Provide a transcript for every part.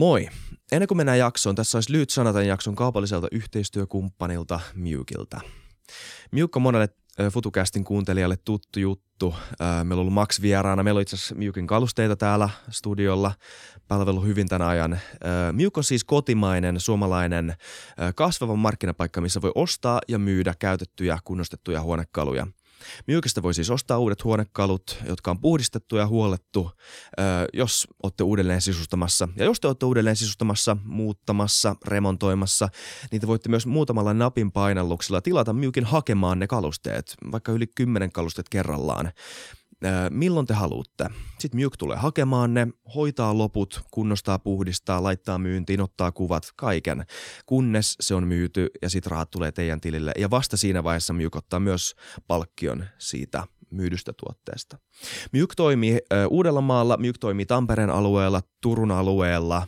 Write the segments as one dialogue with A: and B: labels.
A: Moi! Ennen kuin mennään jaksoon, tässä olisi lyhyt sanatan jakson kaupalliselta yhteistyökumppanilta Mewkiltä. Mewk on monelle FutuCastin kuuntelijalle tuttu juttu. Meillä on ollut Max vieraana. Meillä on itse asiassa Mewkin kalusteita täällä studiolla. Palvelu hyvin tämän ajan. Mewk on siis kotimainen, suomalainen, kasvava markkinapaikka, missä voi ostaa ja myydä käytettyjä, kunnostettuja huonekaluja – Myykästä voi siis ostaa uudet huonekalut, jotka on puhdistettu ja huollettu, jos olette uudelleen sisustamassa. Ja jos te olette uudelleen sisustamassa, muuttamassa, remontoimassa, niin te voitte myös muutamalla napin painalluksella tilata Myykin hakemaan ne kalusteet, vaikka yli kymmenen kalusteet kerrallaan milloin te haluatte. Sitten Mjuk tulee hakemaan ne, hoitaa loput, kunnostaa, puhdistaa, laittaa myyntiin, ottaa kuvat, kaiken, kunnes se on myyty ja sitten rahat tulee teidän tilille. Ja vasta siinä vaiheessa Mjuk ottaa myös palkkion siitä myydystä tuotteesta. Mjuk toimii Uudellamaalla, Mjuk toimii Tampereen alueella, Turun alueella,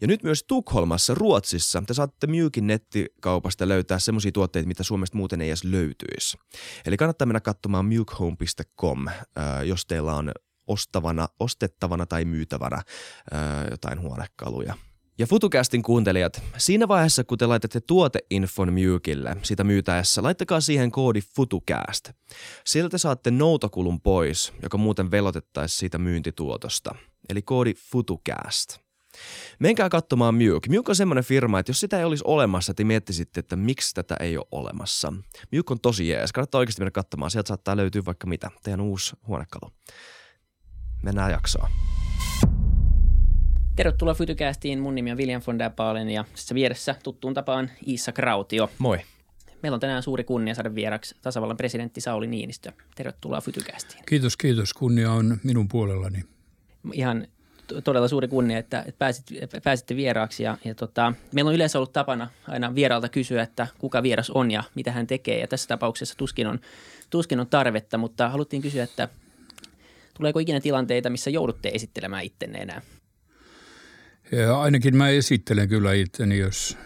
A: ja nyt myös Tukholmassa, Ruotsissa, te saatte Myykin nettikaupasta löytää semmoisia tuotteita, mitä Suomesta muuten ei edes löytyisi. Eli kannattaa mennä katsomaan myykhome.com, öö, jos teillä on ostavana, ostettavana tai myytävänä öö, jotain huonekaluja. Ja FutuCastin kuuntelijat, siinä vaiheessa kun te laitatte tuoteinfon Mykille sitä myytäessä, laittakaa siihen koodi FutuCast. Siltä saatte noutakulun pois, joka muuten velotettaisiin siitä myyntituotosta. Eli koodi FutuCast. Menkää katsomaan Mjuk. Mjuk on semmoinen firma, että jos sitä ei olisi olemassa, te miettisitte, että miksi tätä ei ole olemassa. Mjuk on tosi jees. Kannattaa oikeasti mennä katsomaan. Sieltä saattaa löytyä vaikka mitä. Teidän uusi huonekalu. Mennään jaksoon.
B: Tervetuloa Fytycastiin. Mun nimi on William von der Baalen ja tässä vieressä tuttuun tapaan Iissa Krautio.
A: Moi.
B: Meillä on tänään suuri kunnia saada vieraksi tasavallan presidentti Sauli Niinistö. Tervetuloa Fytycastiin.
C: Kiitos, kiitos. Kunnia on minun puolellani.
B: Ihan todella suuri kunnia, että, pääsit, pääsitte vieraaksi. Ja, ja tota, meillä on yleensä ollut tapana aina vieraalta kysyä, että kuka vieras on ja mitä hän tekee. Ja tässä tapauksessa tuskin on, tuskin on tarvetta, mutta haluttiin kysyä, että tuleeko ikinä tilanteita, missä joudutte esittelemään ittenne enää?
C: Ja ainakin mä esittelen kyllä itteni, jos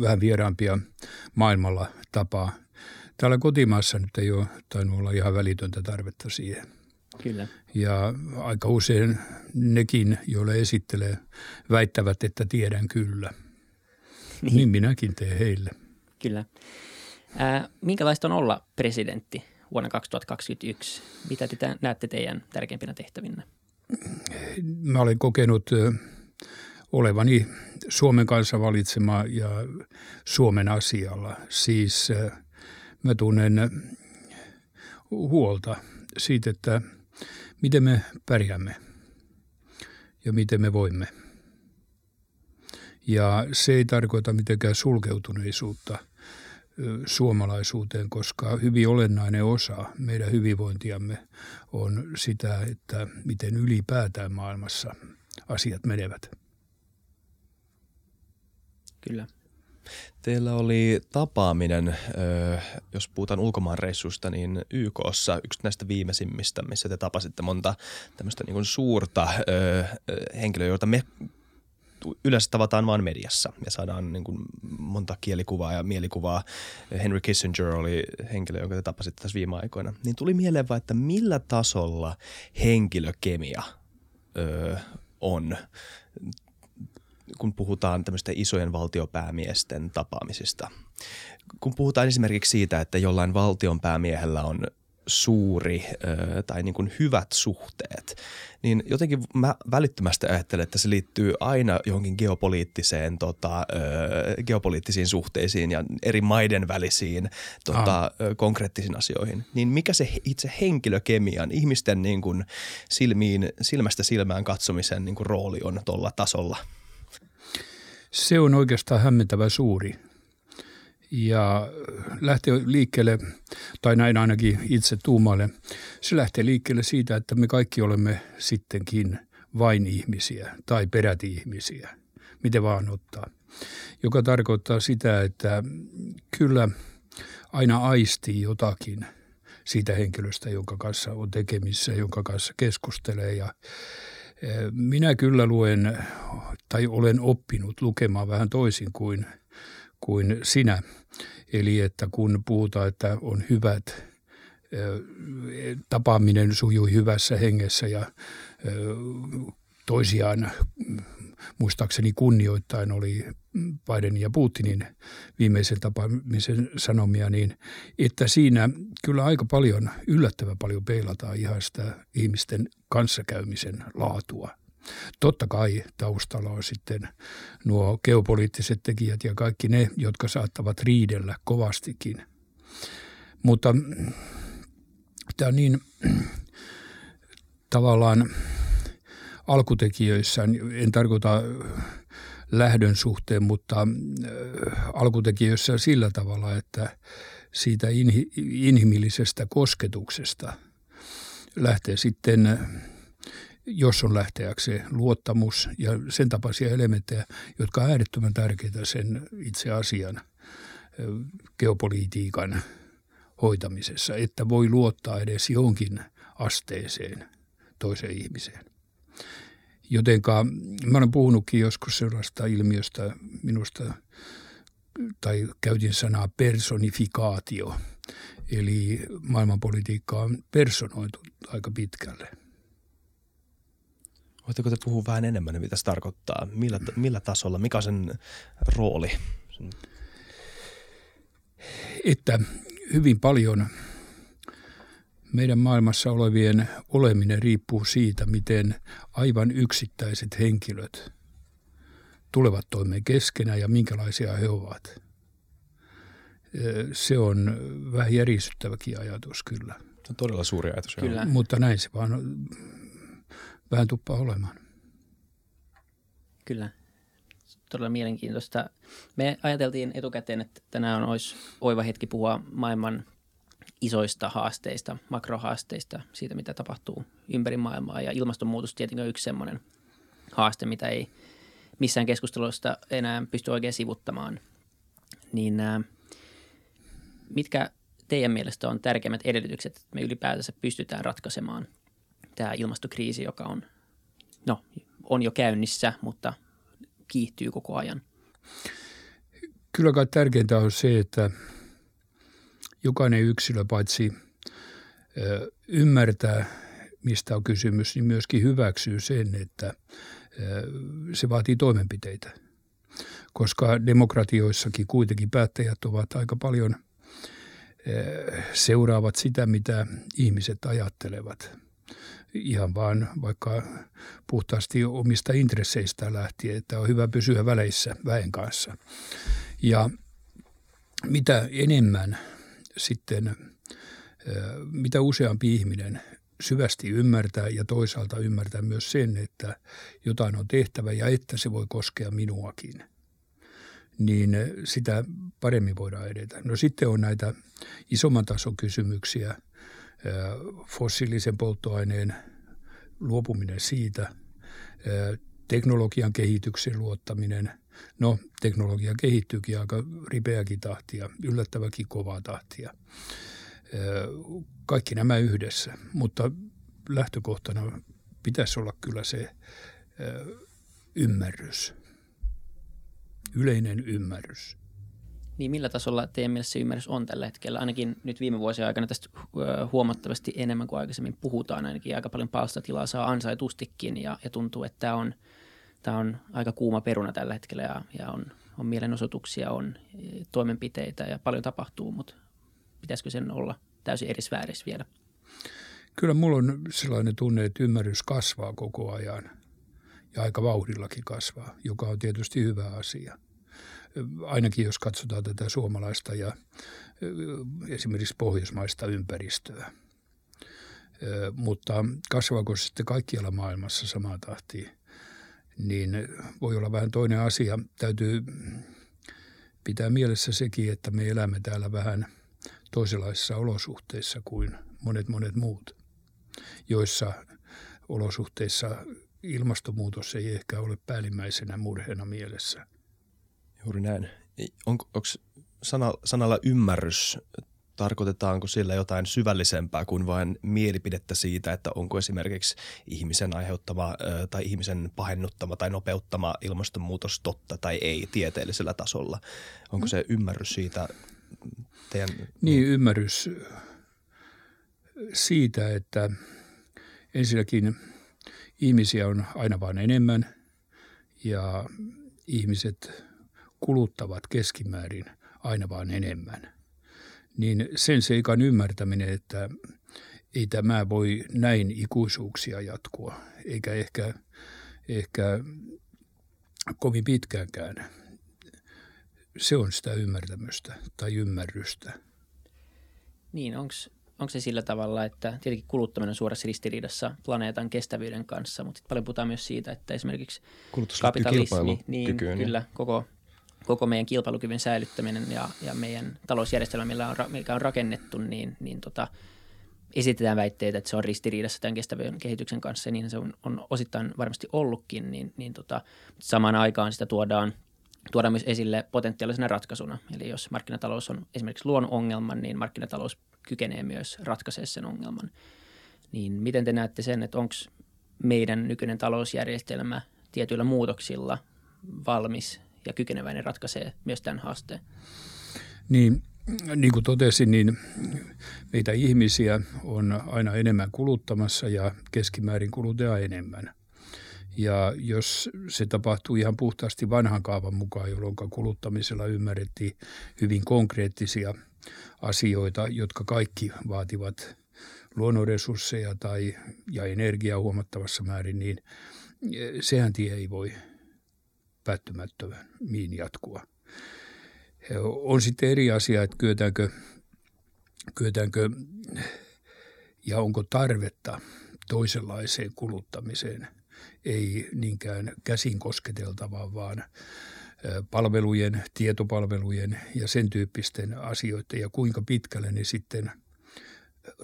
C: vähän vieraampia maailmalla tapaa. Täällä kotimaassa nyt ei ole tainnut olla ihan välitöntä tarvetta siihen.
B: Kyllä.
C: Ja aika usein nekin, joille esittelee, väittävät, että tiedän kyllä. Niin, niin minäkin teen heille.
B: Kyllä. Ää, minkälaista on olla presidentti vuonna 2021? Mitä te näette teidän tärkeimpinä tehtävinä?
C: Mä olen kokenut olevani Suomen kanssa valitsema ja Suomen asialla. Siis mä tunnen huolta siitä, että – miten me pärjäämme ja miten me voimme. Ja se ei tarkoita mitenkään sulkeutuneisuutta suomalaisuuteen, koska hyvin olennainen osa meidän hyvinvointiamme on sitä, että miten ylipäätään maailmassa asiat menevät.
B: Kyllä.
A: Teillä oli tapaaminen, jos puhutaan ulkomaanreissusta, niin YKssa yksi näistä viimeisimmistä, missä te tapasitte monta tämmöistä niin kuin suurta henkilöä, joita me yleensä tavataan vain mediassa ja saadaan niin kuin monta kielikuvaa ja mielikuvaa. Henry Kissinger oli henkilö, jonka te tapasitte tässä viime aikoina. Niin tuli mieleen vaan, että millä tasolla henkilökemia on kun puhutaan tämmöistä isojen valtiopäämiesten tapaamisista. Kun puhutaan esimerkiksi siitä, että jollain valtionpäämiehellä on suuri tai niin kuin hyvät suhteet, niin jotenkin mä välittömästi ajattelen, että se liittyy aina johonkin geopoliittiseen, tota, geopoliittisiin suhteisiin ja eri maiden välisiin tota, ah. konkreettisiin asioihin. Niin mikä se itse henkilökemian, ihmisten niin kuin silmiin, silmästä silmään katsomisen niin kuin rooli on tuolla tasolla –
C: se on oikeastaan hämmentävä suuri. Ja lähtee liikkeelle, tai näin ainakin itse tuumaille, se lähtee liikkeelle siitä, että me kaikki olemme sittenkin vain ihmisiä tai peräti ihmisiä, miten vaan ottaa. Joka tarkoittaa sitä, että kyllä aina aistii jotakin siitä henkilöstä, jonka kanssa on tekemissä, jonka kanssa keskustelee ja minä kyllä luen tai olen oppinut lukemaan vähän toisin kuin, kuin sinä. Eli että kun puhutaan, että on hyvät, tapaaminen sujui hyvässä hengessä ja toisiaan muistaakseni kunnioittain oli Bidenin ja Putinin viimeisen tapaamisen sanomia, niin että siinä kyllä aika paljon, yllättävän paljon peilataan ihan sitä ihmisten kanssakäymisen laatua. Totta kai taustalla on sitten nuo geopoliittiset tekijät ja kaikki ne, jotka saattavat riidellä kovastikin. Mutta tämä on niin tavallaan alkutekijöissään, en tarkoita lähdön suhteen, mutta äh, alkutekijöissä sillä tavalla, että siitä inhimillisestä kosketuksesta lähtee sitten, jos on lähteäkseen, luottamus ja sen tapaisia elementtejä, jotka ovat äärettömän tärkeitä sen itse asian geopolitiikan hoitamisessa, että voi luottaa edes jonkin asteeseen toiseen ihmiseen. Jotenka mä olen puhunutkin joskus sellaista ilmiöstä minusta, tai käytin sanaa personifikaatio, eli maailmanpolitiikka on personoitu aika pitkälle.
D: Voitteko te puhua vähän enemmän, mitä se tarkoittaa? Millä, millä tasolla? Mikä on sen rooli?
C: Että hyvin paljon – meidän maailmassa olevien oleminen riippuu siitä, miten aivan yksittäiset henkilöt tulevat toimeen keskenään ja minkälaisia he ovat. Se on vähän järisyttäväkin ajatus kyllä.
D: Se on todella suuri ajatus.
C: Kyllä. Joo. Mutta näin se vaan vähän tuppaa olemaan.
B: Kyllä. Todella mielenkiintoista. Me ajateltiin etukäteen, että tänään olisi oiva hetki puhua maailman isoista haasteista, makrohaasteista, siitä mitä tapahtuu ympäri maailmaa. Ja ilmastonmuutos tietenkin on yksi sellainen haaste, mitä ei missään keskustelusta enää pysty oikein sivuttamaan. Niin mitkä teidän mielestä on tärkeimmät edellytykset, että me ylipäätänsä pystytään ratkaisemaan tämä ilmastokriisi, joka on, no, on jo käynnissä, mutta kiihtyy koko ajan?
C: Kyllä kai tärkeintä on se, että – jokainen yksilö paitsi ymmärtää, mistä on kysymys, niin myöskin hyväksyy sen, että se vaatii toimenpiteitä. Koska demokratioissakin kuitenkin päättäjät ovat aika paljon seuraavat sitä, mitä ihmiset ajattelevat. Ihan vaan vaikka puhtaasti omista intresseistä lähtien, että on hyvä pysyä väleissä väen kanssa. Ja mitä enemmän sitten mitä useampi ihminen syvästi ymmärtää ja toisaalta ymmärtää myös sen, että jotain on tehtävä ja että se voi koskea minuakin, niin sitä paremmin voidaan edetä. No sitten on näitä isomman tason kysymyksiä, fossiilisen polttoaineen luopuminen siitä, teknologian kehityksen luottaminen – No, teknologia kehittyykin aika ripeäkin tahtia, yllättäväkin kovaa tahtia. Kaikki nämä yhdessä, mutta lähtökohtana pitäisi olla kyllä se ymmärrys, yleinen ymmärrys.
B: Niin millä tasolla teidän mielestä se ymmärrys on tällä hetkellä? Ainakin nyt viime vuosien aikana tästä huomattavasti enemmän kuin aikaisemmin puhutaan. Ainakin aika paljon palstatilaa saa ansaitustikin ja, ja tuntuu, että tämä on – tämä on aika kuuma peruna tällä hetkellä ja, ja on, on mielenosoituksia, on e, toimenpiteitä ja paljon tapahtuu, mutta pitäisikö sen olla täysin eri sfäärissä vielä?
C: Kyllä mulla on sellainen tunne, että ymmärrys kasvaa koko ajan ja aika vauhdillakin kasvaa, joka on tietysti hyvä asia. Ainakin jos katsotaan tätä suomalaista ja esimerkiksi pohjoismaista ympäristöä. Mutta kasvaako sitten kaikkialla maailmassa samaa tahtia? niin voi olla vähän toinen asia. Täytyy pitää mielessä sekin, että me elämme täällä vähän toisenlaisissa olosuhteissa kuin monet monet muut, joissa olosuhteissa ilmastonmuutos ei ehkä ole päällimmäisenä murheena mielessä.
D: Juuri näin. On, onko sana, sanalla ymmärrys tarkoitetaanko sillä jotain syvällisempää kuin vain mielipidettä siitä, että onko esimerkiksi ihmisen aiheuttama tai ihmisen pahennuttama tai nopeuttama ilmastonmuutos totta tai ei tieteellisellä tasolla? Onko se ymmärrys siitä teidän?
C: Niin, ymmärrys siitä, että ensinnäkin ihmisiä on aina vain enemmän ja ihmiset kuluttavat keskimäärin aina vaan enemmän. Niin sen seikan ymmärtäminen, että ei tämä voi näin ikuisuuksia jatkua, eikä ehkä, ehkä kovin pitkäänkään. Se on sitä ymmärtämystä tai ymmärrystä.
B: Niin, onko onko se sillä tavalla, että tietenkin kuluttaminen on suorassa ristiriidassa planeetan kestävyyden kanssa, mutta paljon puhutaan myös siitä, että esimerkiksi kapitalismi, niin kyllä koko, koko meidän kilpailukyvyn säilyttäminen ja, ja meidän talousjärjestelmä, millä on, mikä on rakennettu, niin, niin tota, esitetään väitteitä, että se on ristiriidassa tämän kestävyyden kehityksen kanssa, ja niin se on, on osittain varmasti ollutkin, niin, niin tota, samaan aikaan sitä tuodaan tuodaan myös esille potentiaalisena ratkaisuna. Eli jos markkinatalous on esimerkiksi luonut ongelman, niin markkinatalous kykenee myös ratkaisemaan sen ongelman. Niin miten te näette sen, että onko meidän nykyinen talousjärjestelmä tietyillä muutoksilla valmis ja kykeneväinen ratkaisee myös tämän haasteen?
C: Niin, niin kuin totesin, niin meitä ihmisiä on aina enemmän kuluttamassa ja keskimäärin kulutetaan enemmän. Ja jos se tapahtuu ihan puhtaasti vanhan kaavan mukaan, jolloin kuluttamisella ymmärrettiin hyvin konkreettisia – asioita, jotka kaikki vaativat luonnonresursseja tai, ja energiaa huomattavassa määrin, niin e, sehän tie ei voi päättymättömiin jatkua. On sitten eri asia, että kyetäänkö, kyetäänkö ja onko tarvetta toisenlaiseen kuluttamiseen, ei niinkään käsin kosketeltavaan, vaan palvelujen, tietopalvelujen ja sen tyyppisten asioiden ja kuinka pitkälle ne sitten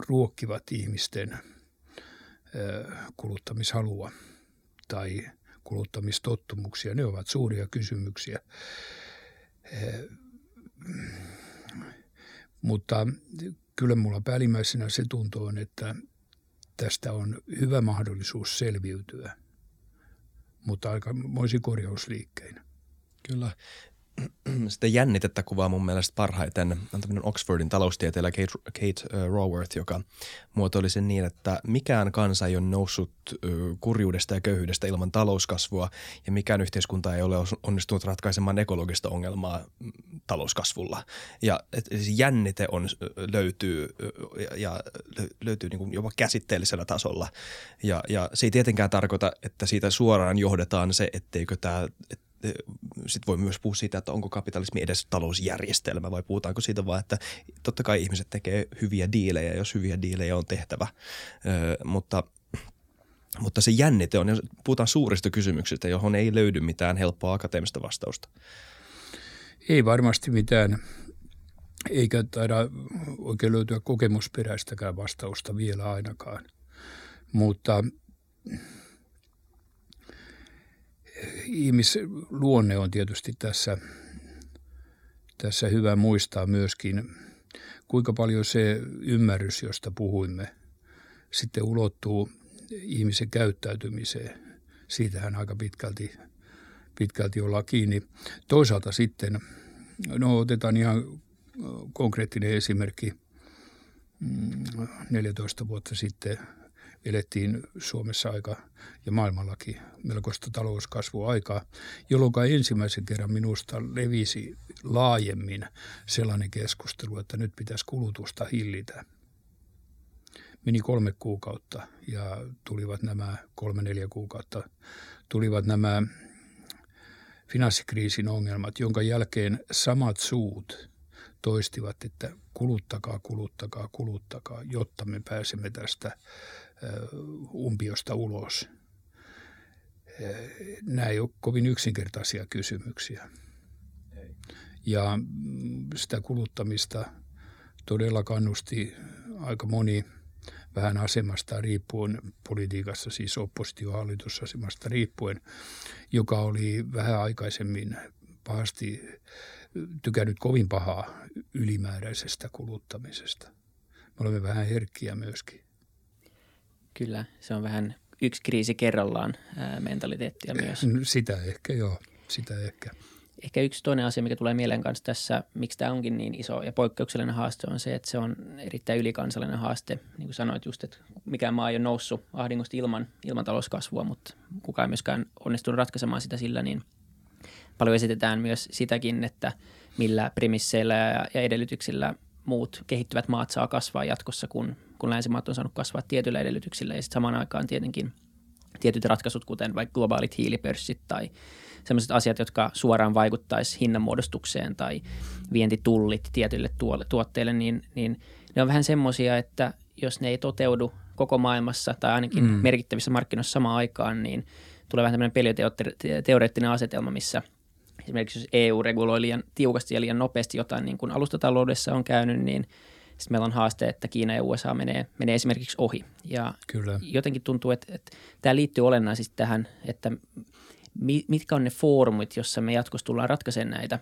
C: ruokkivat ihmisten kuluttamishalua tai kuluttamistottumuksia. Ne ovat suuria kysymyksiä. Mutta kyllä mulla päällimmäisenä se tuntuu on, että tästä on hyvä mahdollisuus selviytyä, mutta aika moisi korjausliikkeinä.
D: Kyllä. Sitä jännitettä kuvaa mun mielestä parhaiten on tämmöinen Oxfordin taloustieteilijä Kate, Kate uh, Raworth, joka muotoili sen niin, että mikään kansa ei ole noussut uh, kurjuudesta ja köyhyydestä ilman talouskasvua ja mikään yhteiskunta ei ole onnistunut ratkaisemaan ekologista ongelmaa mm, talouskasvulla. Ja et, jännite on, löytyy ja, ja löytyy niin jopa käsitteellisellä tasolla ja, ja se ei tietenkään tarkoita, että siitä suoraan johdetaan se, etteikö tämä, että sitten voi myös puhua siitä, että onko kapitalismi edes talousjärjestelmä vai puhutaanko siitä vaan, että totta kai ihmiset tekee hyviä diilejä, jos hyviä diilejä on tehtävä, ö, mutta mutta se jännite on, jos puhutaan suurista kysymyksistä, johon ei löydy mitään helppoa akateemista vastausta.
C: Ei varmasti mitään, eikä taida oikein löytyä kokemusperäistäkään vastausta vielä ainakaan. Mutta ihmisluonne on tietysti tässä, tässä hyvä muistaa myöskin, kuinka paljon se ymmärrys, josta puhuimme, sitten ulottuu ihmisen käyttäytymiseen. Siitähän aika pitkälti, pitkälti ollaan kiinni. Toisaalta sitten, no otetaan ihan konkreettinen esimerkki. 14 mm, vuotta sitten elettiin Suomessa aika ja maailmallakin melkoista talouskasvuaikaa, jolloin ensimmäisen kerran minusta levisi laajemmin sellainen keskustelu, että nyt pitäisi kulutusta hillitä. Meni kolme kuukautta ja tulivat nämä kolme neljä kuukautta, tulivat nämä finanssikriisin ongelmat, jonka jälkeen samat suut toistivat, että kuluttakaa, kuluttakaa, kuluttakaa, jotta me pääsemme tästä umpiosta ulos. Nämä ei ole kovin yksinkertaisia kysymyksiä. Ja mm, sitä kuluttamista todella kannusti aika moni vähän asemasta riippuen, politiikassa siis oppositiohallitusasemasta riippuen, joka oli vähän aikaisemmin pahasti tykännyt kovin pahaa ylimääräisestä kuluttamisesta. Me olemme vähän herkkiä myöskin.
B: Kyllä, se on vähän yksi kriisi kerrallaan ää, mentaliteettia myös.
C: Sitä ehkä, joo, sitä ehkä.
B: Ehkä yksi toinen asia, mikä tulee mieleen kanssa tässä, miksi tämä onkin niin iso ja poikkeuksellinen haaste, on se, että se on erittäin ylikansallinen haaste. Niin kuin sanoit just, että mikään maa ei ole noussut ahdingosta ilman, ilman talouskasvua, mutta kukaan ei myöskään onnistunut ratkaisemaan sitä sillä, niin paljon esitetään myös sitäkin, että millä premisseillä ja, ja edellytyksillä muut kehittyvät maat saa kasvaa jatkossa, kun, kun länsimaat on saanut kasvaa tietyillä edellytyksillä. Ja sitten samaan aikaan tietenkin tietyt ratkaisut, kuten vaikka globaalit hiilipörssit tai sellaiset asiat, jotka suoraan vaikuttaisi hinnanmuodostukseen tai vientitullit tietyille tuotteille, niin, niin ne on vähän semmoisia, että jos ne ei toteudu koko maailmassa tai ainakin mm. merkittävissä markkinoissa samaan aikaan, niin tulee vähän tämmöinen peliteoreettinen asetelma, missä esimerkiksi jos EU reguloi liian tiukasti ja liian nopeasti jotain, niin kuin alustataloudessa on käynyt, niin sitten meillä on haaste, että Kiina ja USA menee, menee esimerkiksi ohi. Ja Kyllä. jotenkin tuntuu, että, että tämä liittyy olennaisesti tähän, että mitkä on ne foorumit, jossa me jatkossa tullaan ratkaisemaan näitä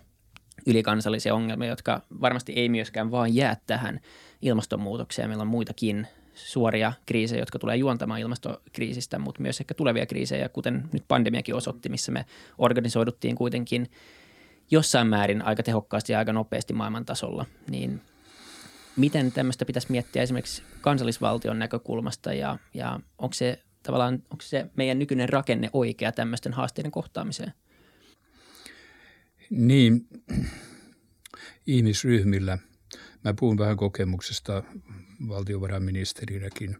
B: ylikansallisia ongelmia, jotka varmasti ei myöskään vain jää tähän ilmastonmuutokseen. Meillä on muitakin suoria kriisejä, jotka tulee juontamaan ilmastokriisistä, mutta myös ehkä tulevia kriisejä, kuten nyt pandemiakin osoitti, missä me organisoiduttiin kuitenkin jossain määrin aika tehokkaasti ja aika nopeasti maailman tasolla, niin miten tämmöistä pitäisi miettiä esimerkiksi kansallisvaltion näkökulmasta ja, ja onko se tavallaan, onko se meidän nykyinen rakenne oikea tämmöisten haasteiden kohtaamiseen?
C: Niin, ihmisryhmillä. Mä puhun vähän kokemuksesta valtiovarainministerinäkin.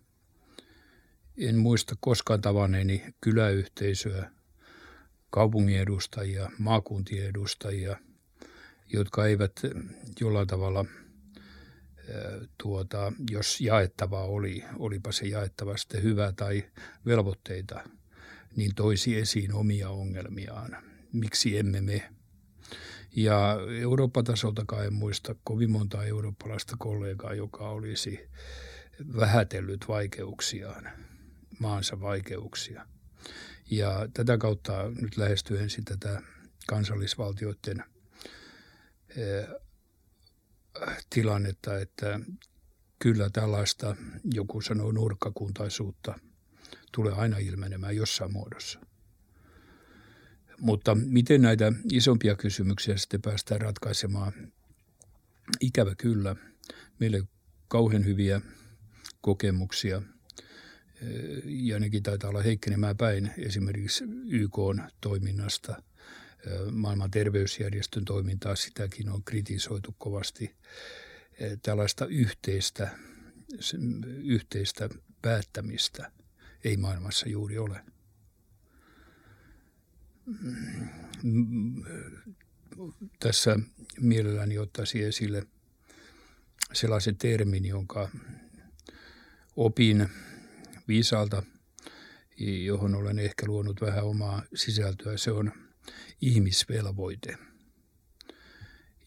C: En muista koskaan tavanneeni kyläyhteisöä, kaupungin edustajia, maakuntien edustajia, jotka eivät jollain tavalla – tuota, jos jaettavaa oli, olipa se jaettava sitten hyvä tai velvoitteita, niin toisi esiin omia ongelmiaan. Miksi emme me? Ja Eurooppa-tasoltakaan en muista kovin monta eurooppalaista kollegaa, joka olisi vähätellyt vaikeuksiaan, maansa vaikeuksia. Ja tätä kautta nyt lähestyen tätä kansallisvaltioiden tilannetta, että kyllä tällaista, joku sanoo nurkkakuntaisuutta, tulee aina ilmenemään jossain muodossa. Mutta miten näitä isompia kysymyksiä sitten päästään ratkaisemaan? Ikävä kyllä. Meille kauhean hyviä kokemuksia ja nekin taitaa olla heikkenemään päin esimerkiksi YK toiminnasta – maailman terveysjärjestön toimintaa, sitäkin on kritisoitu kovasti. Tällaista yhteistä, yhteistä päättämistä ei maailmassa juuri ole. Tässä mielelläni ottaisi esille sellaisen termin, jonka opin viisaalta, johon olen ehkä luonut vähän omaa sisältöä. Se on ihmisvelvoite,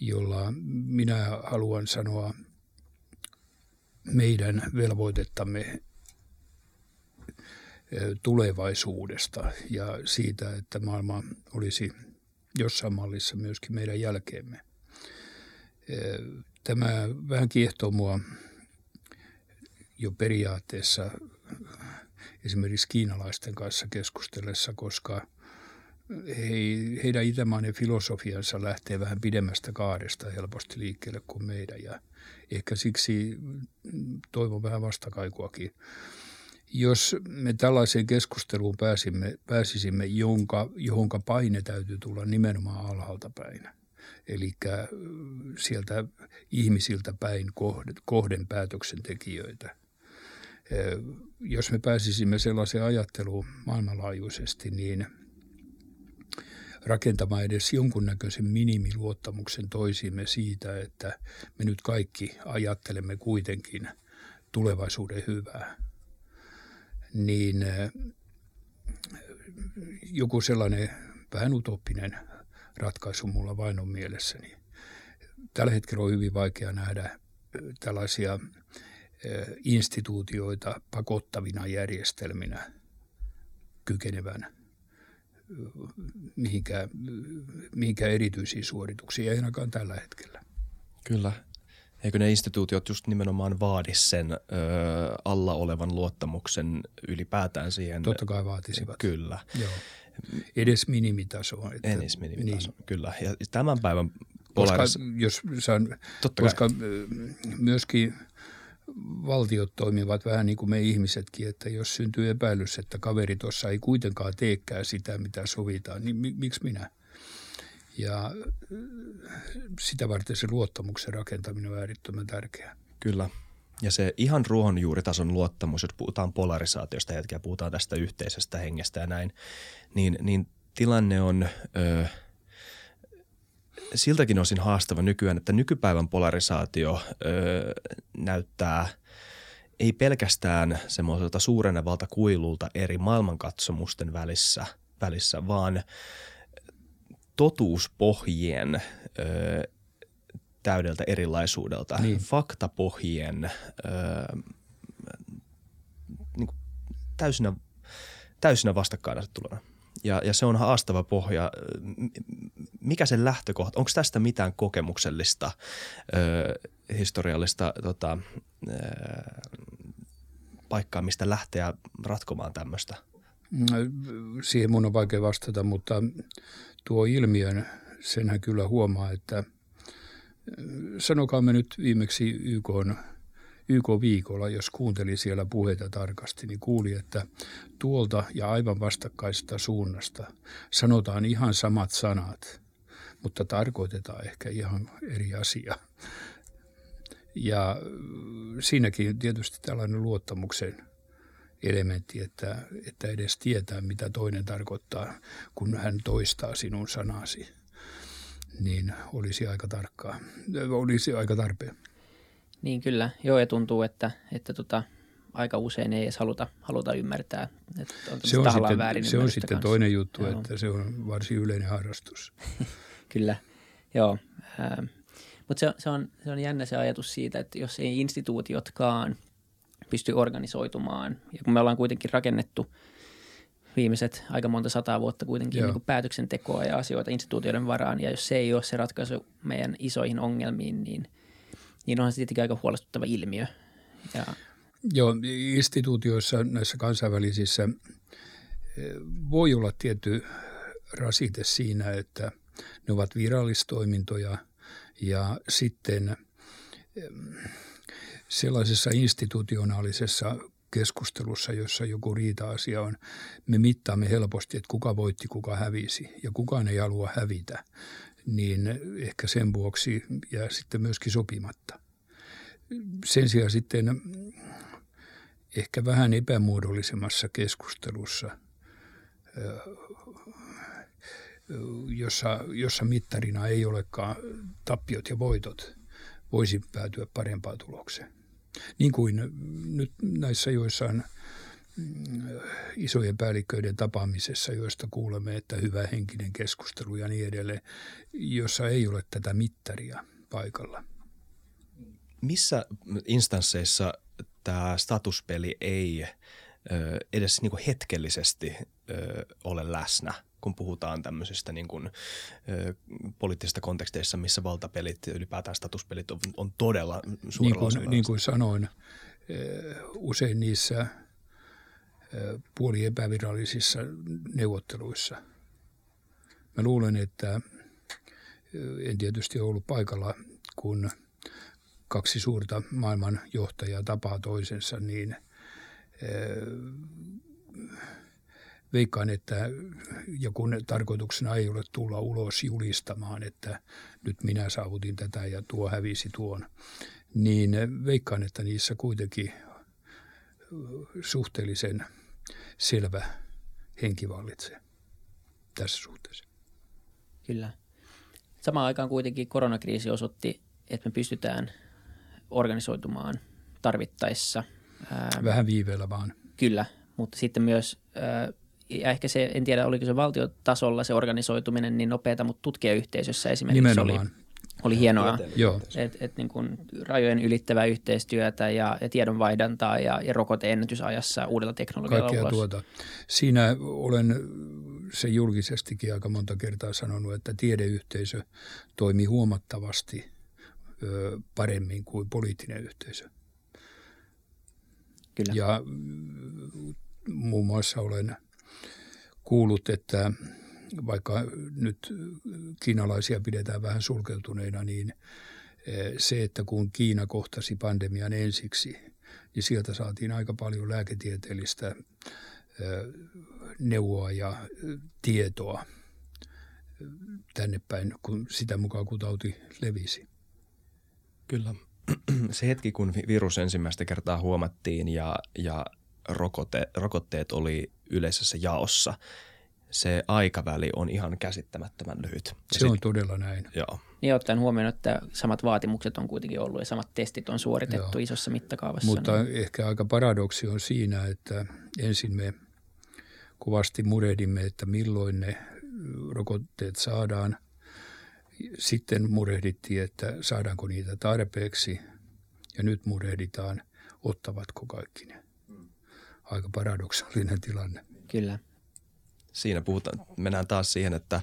C: jolla minä haluan sanoa meidän velvoitettamme tulevaisuudesta ja siitä, että maailma olisi jossain mallissa myöskin meidän jälkeemme. Tämä vähän kiehtoo mua jo periaatteessa esimerkiksi kiinalaisten kanssa keskustellessa, koska he, heidän itämainen filosofiansa lähtee vähän pidemmästä kaaresta helposti liikkeelle kuin meidän ja ehkä siksi toivon vähän vastakaikuakin. Jos me tällaiseen keskusteluun pääsimme, pääsisimme, jonka, johonka paine täytyy tulla nimenomaan alhaalta päin, eli sieltä ihmisiltä päin kohden, kohden päätöksentekijöitä. Jos me pääsisimme sellaiseen ajatteluun maailmanlaajuisesti, niin – rakentamaan edes jonkunnäköisen minimiluottamuksen toisiimme siitä, että me nyt kaikki ajattelemme kuitenkin tulevaisuuden hyvää, niin joku sellainen vähän utoppinen ratkaisu mulla vain on mielessäni. Tällä hetkellä on hyvin vaikea nähdä äh, tällaisia instituutioita pakottavina järjestelminä kykenevän mihinkään, mihinkään erityisiä suorituksia, ei ainakaan tällä hetkellä.
D: Kyllä. Eikö ne instituutiot just nimenomaan vaadi sen ö, alla olevan luottamuksen ylipäätään siihen?
C: Totta kai vaatisivat.
D: Kyllä. Joo.
C: edes minimitasoa.
D: Että, edes minimitasoa, niin. kyllä. Ja tämän päivän Polaris...
C: Koska, jos saan, koska kai. myöskin valtiot toimivat vähän niin kuin me ihmisetkin, että jos syntyy epäilys, että kaveri tuossa ei kuitenkaan teekään sitä, mitä sovitaan, niin mi- miksi minä? Ja sitä varten se luottamuksen rakentaminen on äärittömän tärkeää.
D: Kyllä. Ja se ihan ruohonjuuritason luottamus, jos puhutaan polarisaatiosta hetkeä, puhutaan tästä yhteisestä hengestä ja näin, niin, niin tilanne on ö, siltäkin osin haastava nykyään, että nykypäivän polarisaatio ö, näyttää ei pelkästään semmoiselta suurenevalta kuilulta eri maailmankatsomusten välissä, välissä vaan totuuspohjien ö, täydeltä erilaisuudelta, niin. faktapohjien ö, niin kuin täysinä, täysinä vastakkainasetteluna. Ja, ja se on haastava pohja. Mikä sen lähtökohta, onko tästä mitään kokemuksellista, ö, historiallista tota, ö, paikkaa, mistä lähteä ratkomaan tämmöistä?
C: Siihen mun on vaikea vastata, mutta tuo ilmiön, senhän kyllä huomaa, että sanokaamme nyt viimeksi YK on YK-viikolla, jos kuunteli siellä puheita tarkasti, niin kuuli, että tuolta ja aivan vastakkaista suunnasta sanotaan ihan samat sanat, mutta tarkoitetaan ehkä ihan eri asia. Ja siinäkin tietysti tällainen luottamuksen elementti, että, että edes tietää, mitä toinen tarkoittaa, kun hän toistaa sinun sanasi, niin olisi aika tarkkaa, olisi aika tarpeen.
B: Niin kyllä, joo ja tuntuu, että, että tota, aika usein ei edes haluta, haluta ymmärtää, että on
C: se on sitten, väärin se on sitten kanssa. toinen juttu, joo. että se on varsin yleinen harrastus.
B: kyllä, joo. Ähm, mutta se, se, on, se on jännä se ajatus siitä, että jos ei instituutiotkaan pysty organisoitumaan, ja kun me ollaan kuitenkin rakennettu viimeiset aika monta sataa vuotta kuitenkin niin kuin päätöksentekoa ja asioita instituutioiden varaan, ja jos se ei ole se ratkaisu meidän isoihin ongelmiin, niin – niin onhan se tietenkin aika huolestuttava ilmiö. Ja...
C: Joo, instituutioissa, näissä kansainvälisissä eh, voi olla tietty rasite siinä, että ne ovat virallistoimintoja ja sitten sellaisessa institutionaalisessa keskustelussa, jossa joku riita-asia on, me mittaamme helposti, että kuka voitti, kuka hävisi ja kukaan ei halua hävitä niin ehkä sen vuoksi ja sitten myöskin sopimatta. Sen sijaan sitten ehkä vähän epämuodollisemmassa keskustelussa, jossa, jossa mittarina ei olekaan tappiot ja voitot, voisi päätyä parempaan tulokseen. Niin kuin nyt näissä joissain – isojen päälliköiden tapaamisessa, joista kuulemme, että hyvä henkinen keskustelu ja niin edelleen, jossa ei ole tätä mittaria paikalla.
D: Missä instansseissa tämä statuspeli ei ö, edes niin hetkellisesti ö, ole läsnä, kun puhutaan tämmöisistä niin kuin, ö, poliittisista konteksteissa, missä valtapelit, ylipäätään statuspelit on, on todella suurella
C: niin kuin, niin kuin sanoin, usein niissä – puoli epävirallisissa neuvotteluissa. Mä luulen, että en tietysti ollut paikalla, kun kaksi suurta maailman johtajaa tapaa toisensa, niin veikkaan, että ja kun tarkoituksena ei ole tulla ulos julistamaan, että nyt minä saavutin tätä ja tuo hävisi tuon, niin veikkaan, että niissä kuitenkin suhteellisen – selvä henki vallitsee tässä suhteessa.
B: Kyllä. Samaan aikaan kuitenkin koronakriisi osoitti, että me pystytään organisoitumaan tarvittaessa.
C: Vähän viiveellä vaan.
B: Kyllä, mutta sitten myös, ja ehkä se, en tiedä oliko se valtiotasolla se organisoituminen niin nopeata, mutta tutkijayhteisössä esimerkiksi Nimenomaan. oli oli hienoa, että et niin kuin rajojen ylittävää yhteistyötä ja, ja tiedonvaihdantaa ja, ja rokoteennätysajassa uudella teknologialla
C: Kaikkea ulos. tuota. Siinä olen se julkisestikin aika monta kertaa sanonut, että tiedeyhteisö toimii huomattavasti ö, paremmin kuin poliittinen yhteisö.
B: Kyllä.
C: Ja muun muassa olen kuullut, että vaikka nyt kiinalaisia pidetään vähän sulkeutuneina, niin se, että kun Kiina kohtasi pandemian ensiksi, niin sieltä saatiin aika paljon lääketieteellistä neuvoa ja tietoa tänne päin, kun sitä mukaan kun tauti levisi.
D: Kyllä. Se hetki, kun virus ensimmäistä kertaa huomattiin ja, ja rokote, rokotteet oli yleisessä jaossa, se aikaväli on ihan käsittämättömän lyhyt. Ja
C: se sit, on todella näin.
D: Joo.
B: Niin ottaen huomioon, että samat vaatimukset on kuitenkin ollut ja samat testit on suoritettu Joo. isossa mittakaavassa.
C: Mutta niin. ehkä aika paradoksi on siinä, että ensin me kovasti murehdimme, että milloin ne rokotteet saadaan. Sitten murehdittiin, että saadaanko niitä tarpeeksi ja nyt murehditaan, ottavatko kaikki ne. Aika paradoksaalinen tilanne.
B: Kyllä.
D: Siinä puhutaan, mennään taas siihen, että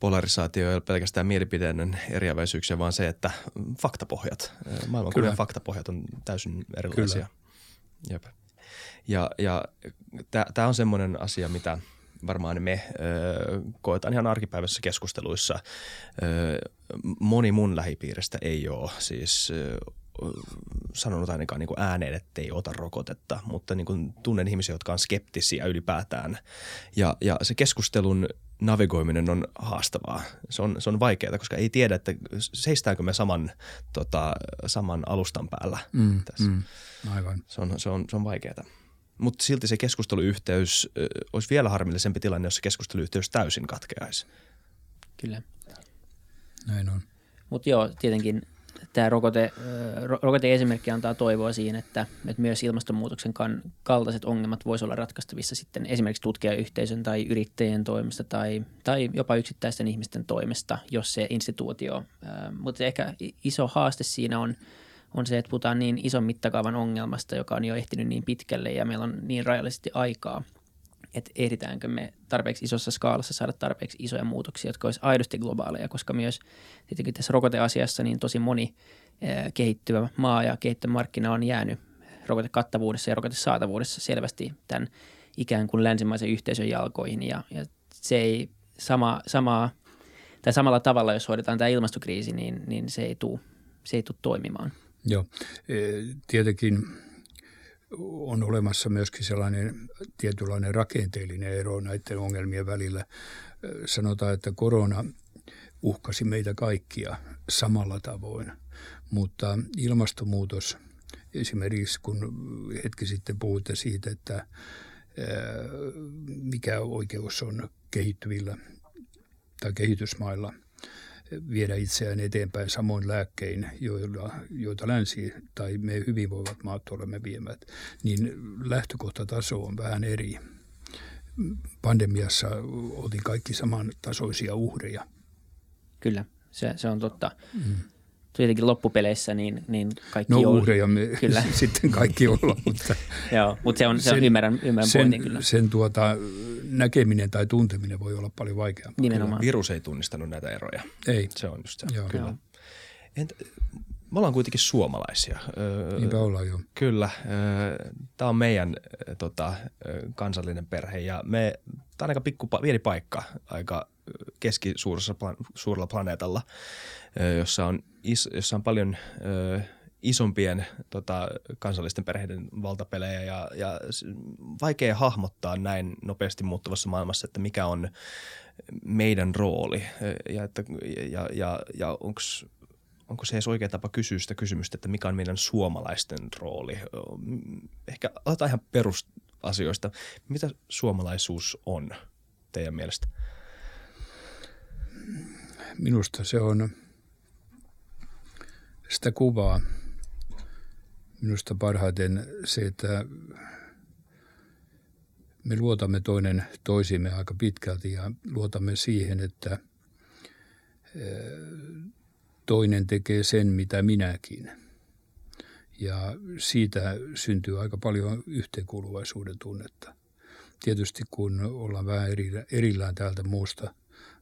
D: polarisaatio ei ole pelkästään mielipiteiden eriäväisyyksiä, vaan se, että faktapohjat, maailmankuvan faktapohjat on täysin erilaisia. Kyllä. Jep. Ja, ja tämä on semmoinen asia, mitä varmaan me ö, koetaan ihan arkipäiväisissä keskusteluissa. Ö, moni mun lähipiiristä ei ole siis ö, sanonut ainakaan niin kuin ääneen, että ei ota rokotetta, mutta niin kuin tunnen ihmisiä, jotka on skeptisiä ylipäätään. Ja, ja se keskustelun navigoiminen on haastavaa. Se on, se on vaikeaa, koska ei tiedä, että seistäänkö me saman, tota, saman alustan päällä mm, tässä. Mm,
C: aivan.
D: Se on, se on, se on vaikeaa. Mutta silti se keskusteluyhteys olisi vielä harmillisempi tilanne, jos se keskusteluyhteys täysin katkeaisi.
B: Kyllä.
C: Näin on.
B: Mutta joo, tietenkin tämä rokote, rokote-esimerkki antaa toivoa siihen, että, että myös ilmastonmuutoksen kaltaiset ongelmat voisivat olla ratkaistavissa sitten esimerkiksi tutkijayhteisön tai yrittäjien toimesta tai, tai jopa yksittäisten ihmisten toimesta, jos se instituutio. Mutta ehkä iso haaste siinä on, on se, että puhutaan niin ison mittakaavan ongelmasta, joka on jo ehtinyt niin pitkälle ja meillä on niin rajallisesti aikaa – että ehditäänkö me tarpeeksi isossa skaalassa saada tarpeeksi isoja muutoksia, jotka olisi aidosti globaaleja, koska myös tietenkin tässä rokoteasiassa niin tosi moni kehittyvä maa ja kehittyvä markkina on jäänyt rokotekattavuudessa ja rokotesaatavuudessa selvästi tämän ikään kuin länsimaisen yhteisön jalkoihin ja, ja se ei sama, samaa, tai samalla tavalla, jos hoidetaan tämä ilmastokriisi, niin, niin se ei tule se ei tule toimimaan.
C: Joo, e, tietenkin on olemassa myöskin sellainen tietynlainen rakenteellinen ero näiden ongelmien välillä. Sanotaan, että korona uhkasi meitä kaikkia samalla tavoin, mutta ilmastonmuutos, esimerkiksi kun hetki sitten puhutte siitä, että mikä oikeus on kehittyvillä tai kehitysmailla – viedä itseään eteenpäin samoin lääkkein, joilla, joita länsi tai me hyvinvoivat maat olemme viemät, niin lähtökohtataso on vähän eri. Pandemiassa otin kaikki samantasoisia uhreja.
B: Kyllä, se, se on totta. Mm tietenkin loppupeleissä niin, niin kaikki
C: No uhreja me kyllä. sitten kaikki olla, mutta,
B: Joo, mutta se on, se on sen, ymmärrän, ymmärrän
C: sen,
B: pointin kyllä.
C: Sen tuota, näkeminen tai tunteminen voi olla paljon vaikeampaa.
B: Nimenomaan.
D: Virus ei tunnistanut näitä eroja.
C: Ei.
D: Se on just se.
C: Joo.
D: Kyllä. Entä, me ollaan kuitenkin suomalaisia.
C: Niinpä ollaan jo.
D: Kyllä. Tämä on meidän tota, kansallinen perhe ja me, tämä on aika pikku, pieni paikka aika keskisuurella planeetalla, jossa on, is, jossa on paljon isompien tota, kansallisten perheiden valtapelejä ja, ja vaikea hahmottaa näin nopeasti muuttuvassa maailmassa, että mikä on meidän rooli ja, että, ja, ja, ja onko onko se edes oikea tapa kysyä sitä kysymystä, että mikä on meidän suomalaisten rooli. Ehkä otetaan ihan perusasioista. Mitä suomalaisuus on teidän mielestä?
C: Minusta se on sitä kuvaa. Minusta parhaiten se, että me luotamme toinen toisimme aika pitkälti ja luotamme siihen, että toinen tekee sen, mitä minäkin. Ja siitä syntyy aika paljon yhteenkuuluvaisuuden tunnetta. Tietysti kun ollaan vähän erillään täältä muusta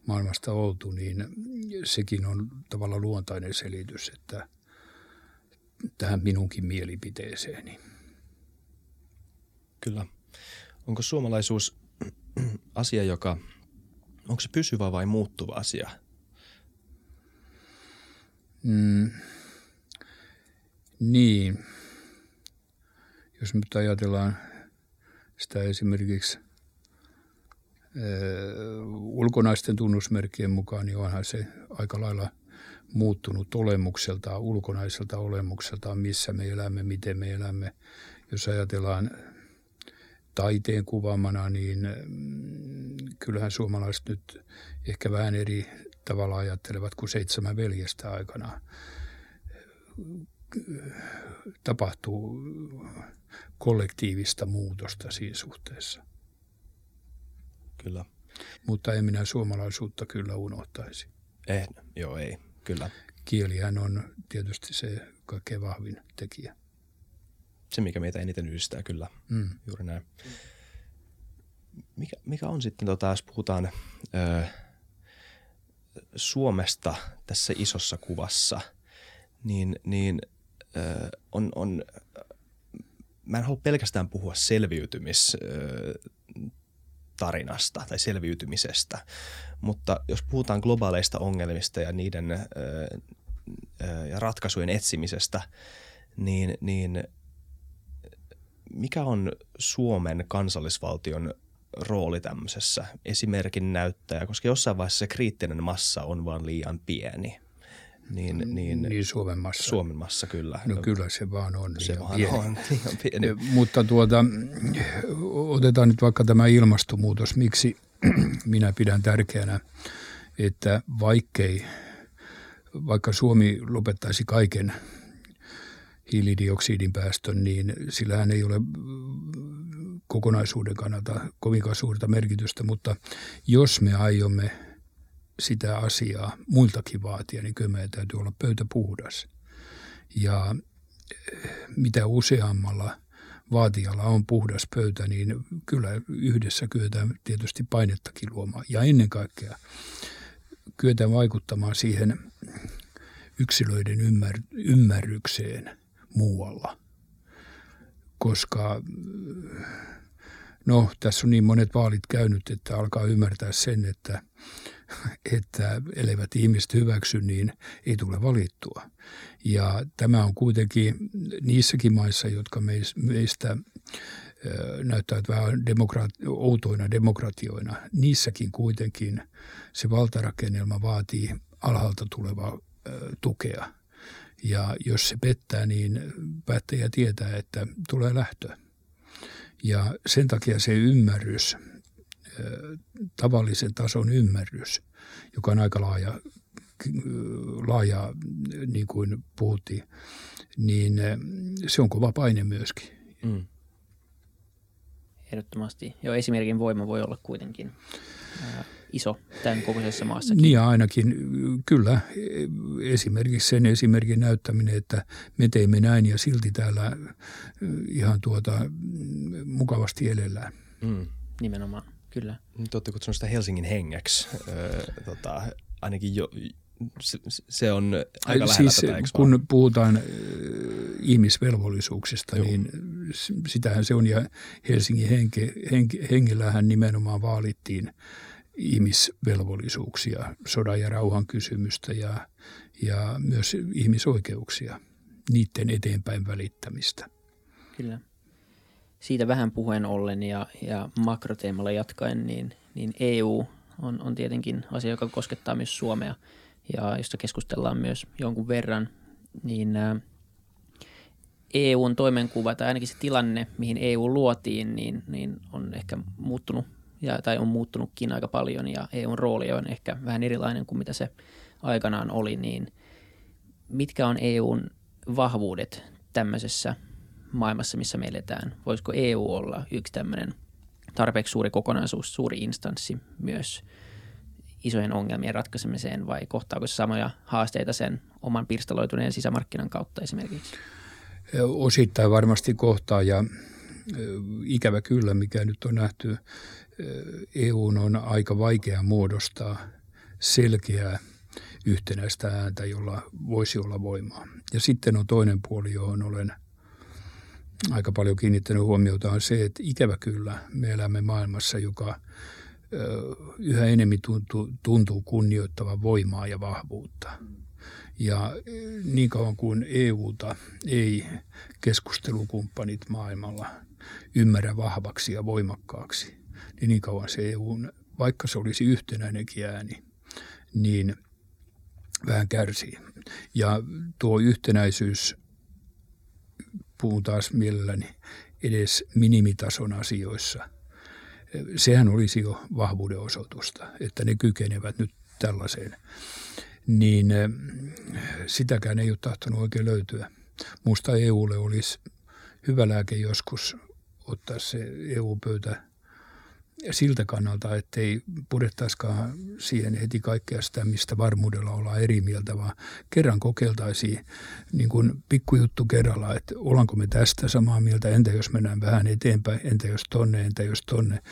C: maailmasta oltu, niin sekin on tavallaan luontainen selitys, että tähän minunkin mielipiteeseeni.
D: Kyllä. Onko suomalaisuus asia, joka, onko se pysyvä vai muuttuva asia?
C: Mm, niin. Jos nyt ajatellaan sitä esimerkiksi ulkonaisten tunnusmerkkien mukaan, niin onhan se aika lailla muuttunut olemukseltaan, ulkonaiselta olemukseltaan, missä me elämme, miten me elämme. Jos ajatellaan taiteen kuvaamana, niin mm, kyllähän suomalaiset nyt ehkä vähän eri tavalla ajattelevat kuin seitsemän veljestä aikana. Tapahtuu kollektiivista muutosta siinä suhteessa.
D: Kyllä.
C: Mutta en minä suomalaisuutta kyllä unohtaisi.
D: Eh, joo, ei, kyllä.
C: Kielihän on tietysti se kaikkein vahvin tekijä.
D: Se, mikä meitä eniten yhdistää, kyllä. Mm. Juuri näin. Mikä, mikä on sitten, tota, jos puhutaan ö, Suomesta tässä isossa kuvassa, niin, niin ö, on, on, mä en halua pelkästään puhua selviytymis tarinasta tai selviytymisestä. Mutta jos puhutaan globaaleista ongelmista ja niiden ö, ö, ja ratkaisujen etsimisestä, niin, niin mikä on Suomen kansallisvaltion rooli tämmöisessä esimerkin näyttäjä, koska jossain vaiheessa se kriittinen massa on vaan liian pieni.
C: Niin, niin, niin Suomen massa.
D: Suomen massa, kyllä.
C: No kyllä se vaan on
D: Se vaan pieni. on liian pieni.
C: Mutta tuota, otetaan nyt vaikka tämä ilmastonmuutos. Miksi minä pidän tärkeänä, että vaikkei, vaikka Suomi lopettaisi kaiken hiilidioksidin päästön, niin sillähän ei ole kokonaisuuden kannalta kovinkaan suurta merkitystä, mutta jos me aiomme – sitä asiaa muiltakin vaatia, niin kyllä meidän täytyy olla pöytä puhdas. Ja eh, mitä useammalla vaatijalla on puhdas pöytä, niin kyllä yhdessä kyetään tietysti painettakin luomaan. Ja ennen kaikkea kyetään vaikuttamaan siihen yksilöiden ymmär- ymmärrykseen muualla. Koska no, tässä on niin monet vaalit käynyt, että alkaa ymmärtää sen, että että elevät ihmiset hyväksy, niin ei tule valittua. Ja tämä on kuitenkin niissäkin maissa, jotka meistä näyttävät vähän demokraat- outoina demokratioina, niissäkin kuitenkin se valtarakennelma vaatii alhaalta tulevaa tukea. Ja jos se pettää, niin päättäjä tietää, että tulee lähtö. Ja sen takia se ymmärrys tavallisen tason ymmärrys, joka on aika laaja, laaja niin kuin puhuttiin, niin se on kova paine myöskin. Mm.
B: Ehdottomasti. Joo, esimerkin voima voi olla kuitenkin iso tämän kokoisessa maassa.
C: Niin ainakin kyllä esimerkiksi sen esimerkin näyttäminen, että me teimme näin ja silti täällä ihan tuota mukavasti elellään. Mm.
B: Nimenomaan. Kyllä.
D: Nyt olette kutsunut sitä Helsingin hengeksi. Öö, tota, ainakin jo, se, se on aika lähellä siis, tätä,
C: kun vaan? puhutaan äh, ihmisvelvollisuuksista, Joo. niin sitähän se on. Ja Helsingin henke, henke, hengellähän nimenomaan vaalittiin ihmisvelvollisuuksia, sodan ja rauhan kysymystä ja, ja myös ihmisoikeuksia, niiden eteenpäin välittämistä.
B: Kyllä siitä vähän puheen ollen ja, ja makroteemalla jatkaen, niin, niin EU on, on tietenkin asia, joka koskettaa myös Suomea ja josta keskustellaan myös jonkun verran, niin ää, EUn toimenkuva tai ainakin se tilanne, mihin EU luotiin, niin, niin on ehkä muuttunut ja, tai on muuttunutkin aika paljon ja EUn rooli on ehkä vähän erilainen kuin mitä se aikanaan oli, niin mitkä on EUn vahvuudet tämmöisessä maailmassa, missä me eletään. Voisiko EU olla yksi tämmöinen tarpeeksi suuri kokonaisuus, suuri instanssi myös isojen ongelmien ratkaisemiseen vai kohtaako se samoja haasteita sen oman pirstaloituneen sisämarkkinan kautta esimerkiksi?
C: Osittain varmasti kohtaa ja ikävä kyllä, mikä nyt on nähty, EU on aika vaikea muodostaa selkeää yhtenäistä ääntä, jolla voisi olla voimaa. Ja sitten on toinen puoli, johon olen aika paljon kiinnittänyt huomiota on se, että ikävä kyllä me elämme maailmassa, joka yhä enemmän tuntuu, tuntuu kunnioittavan voimaa ja vahvuutta. Ja niin kauan kuin EUta ei keskustelukumppanit maailmalla ymmärrä vahvaksi ja voimakkaaksi, niin niin kauan se EU, vaikka se olisi yhtenäinenkin ääni, niin vähän kärsii. Ja tuo yhtenäisyys, puhun taas mielelläni, edes minimitason asioissa, sehän olisi jo vahvuuden osoitusta, että ne kykenevät nyt tällaiseen. Niin sitäkään ei ole tahtonut oikein löytyä. Musta EUlle olisi hyvä lääke joskus ottaa se EU-pöytä siltä kannalta, ettei purettaisikaan siihen heti kaikkea sitä, mistä varmuudella ollaan eri mieltä, vaan kerran kokeiltaisiin niin kuin pikkujuttu kerralla, että ollaanko me tästä samaa mieltä, entä jos mennään vähän eteenpäin, entä jos tonne, entä jos tonne.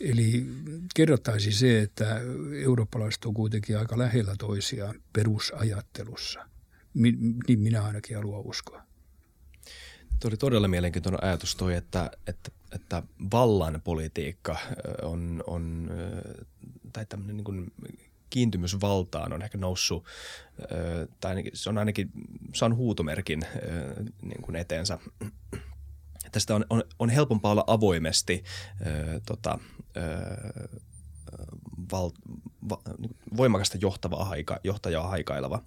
C: Eli kerrottaisiin se, että eurooppalaiset on kuitenkin aika lähellä toisiaan perusajattelussa. Niin minä ainakin haluan uskoa.
D: Tuo oli todella mielenkiintoinen ajatus toi, että, että, että vallan politiikka on, on tai tämmöinen niin kiintymys valtaan on ehkä noussut, tai ainakin, se on ainakin saanut huutomerkin niin kuin eteensä. Tästä on, on, on helpompaa olla avoimesti tota, val, va, niin voimakasta johtavaa haika, johtajaa haikaileva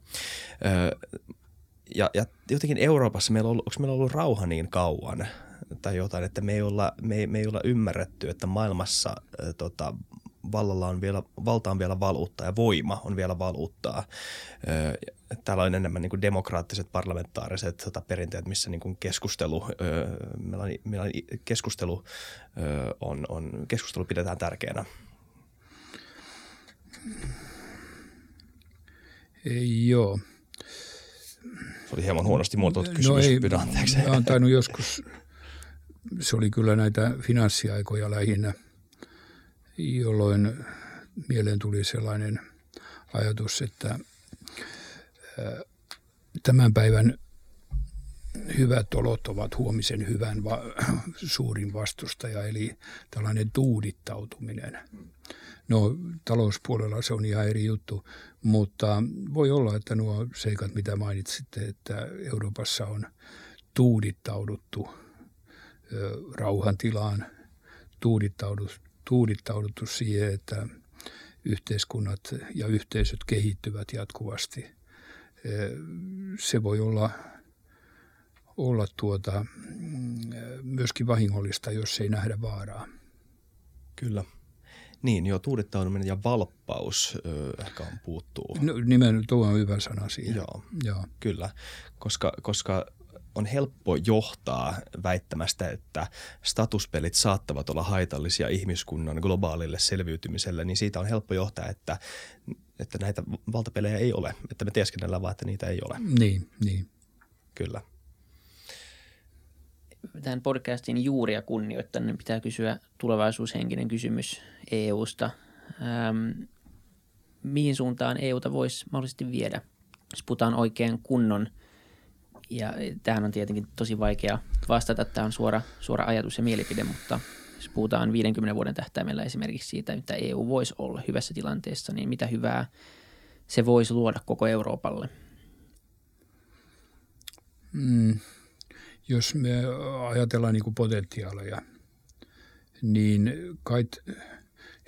D: ja, ja jotenkin Euroopassa meillä on ollut, onko meillä ollut rauha niin kauan tai jotain, että me ei olla, me, me ei olla ymmärretty, että maailmassa ä, tota, vallalla on vielä, valta on vielä valuuttaa ja voima on vielä valuuttaa. Täällä on enemmän niin demokraattiset parlamentaariset tota, perinteet, missä niin keskustelu, meillä on, meillä on keskustelu, on, on, keskustelu pidetään tärkeänä.
C: Ei, joo.
D: Se oli hieman huonosti muotoiltu kysymys, no ei, pyydän anteeksi.
C: Oon tainnut joskus, se oli kyllä näitä finanssiaikoja lähinnä, jolloin mieleen tuli sellainen ajatus, että tämän päivän hyvät olot ovat huomisen hyvän va- suurin vastustaja, eli tällainen tuudittautuminen. No talouspuolella se on ihan eri juttu, mutta voi olla, että nuo seikat, mitä mainitsitte, että Euroopassa on tuudittauduttu rauhantilaan, tuudittauduttu, tuudittauduttu siihen, että yhteiskunnat ja yhteisöt kehittyvät jatkuvasti. Se voi olla, olla tuota, myöskin vahingollista, jos ei nähdä vaaraa.
D: Kyllä. Niin, joo, tuudittautuminen ja valppaus ö, ehkä on puuttuu.
C: No, nimen, tuo on hyvä sana siihen.
D: Joo, joo. kyllä, koska, koska on helppo johtaa väittämästä, että statuspelit saattavat olla haitallisia ihmiskunnan globaalille selviytymiselle, niin siitä on helppo johtaa, että, että näitä valtapelejä ei ole, että me tieskennellään vaan, että niitä ei ole.
C: Niin, niin.
D: Kyllä
B: tämän podcastin juuria kunnioittaneen niin pitää kysyä tulevaisuushenkinen kysymys EUsta. Ähm, mihin suuntaan EUta voisi mahdollisesti viedä, jos puhutaan oikein kunnon, ja tähän on tietenkin tosi vaikea vastata, tämä on suora, suora ajatus ja mielipide, mutta jos puhutaan 50 vuoden tähtäimellä esimerkiksi siitä, että EU voisi olla hyvässä tilanteessa, niin mitä hyvää se voisi luoda koko Euroopalle?
C: Mm, jos me ajatellaan niin kuin potentiaaleja, niin kai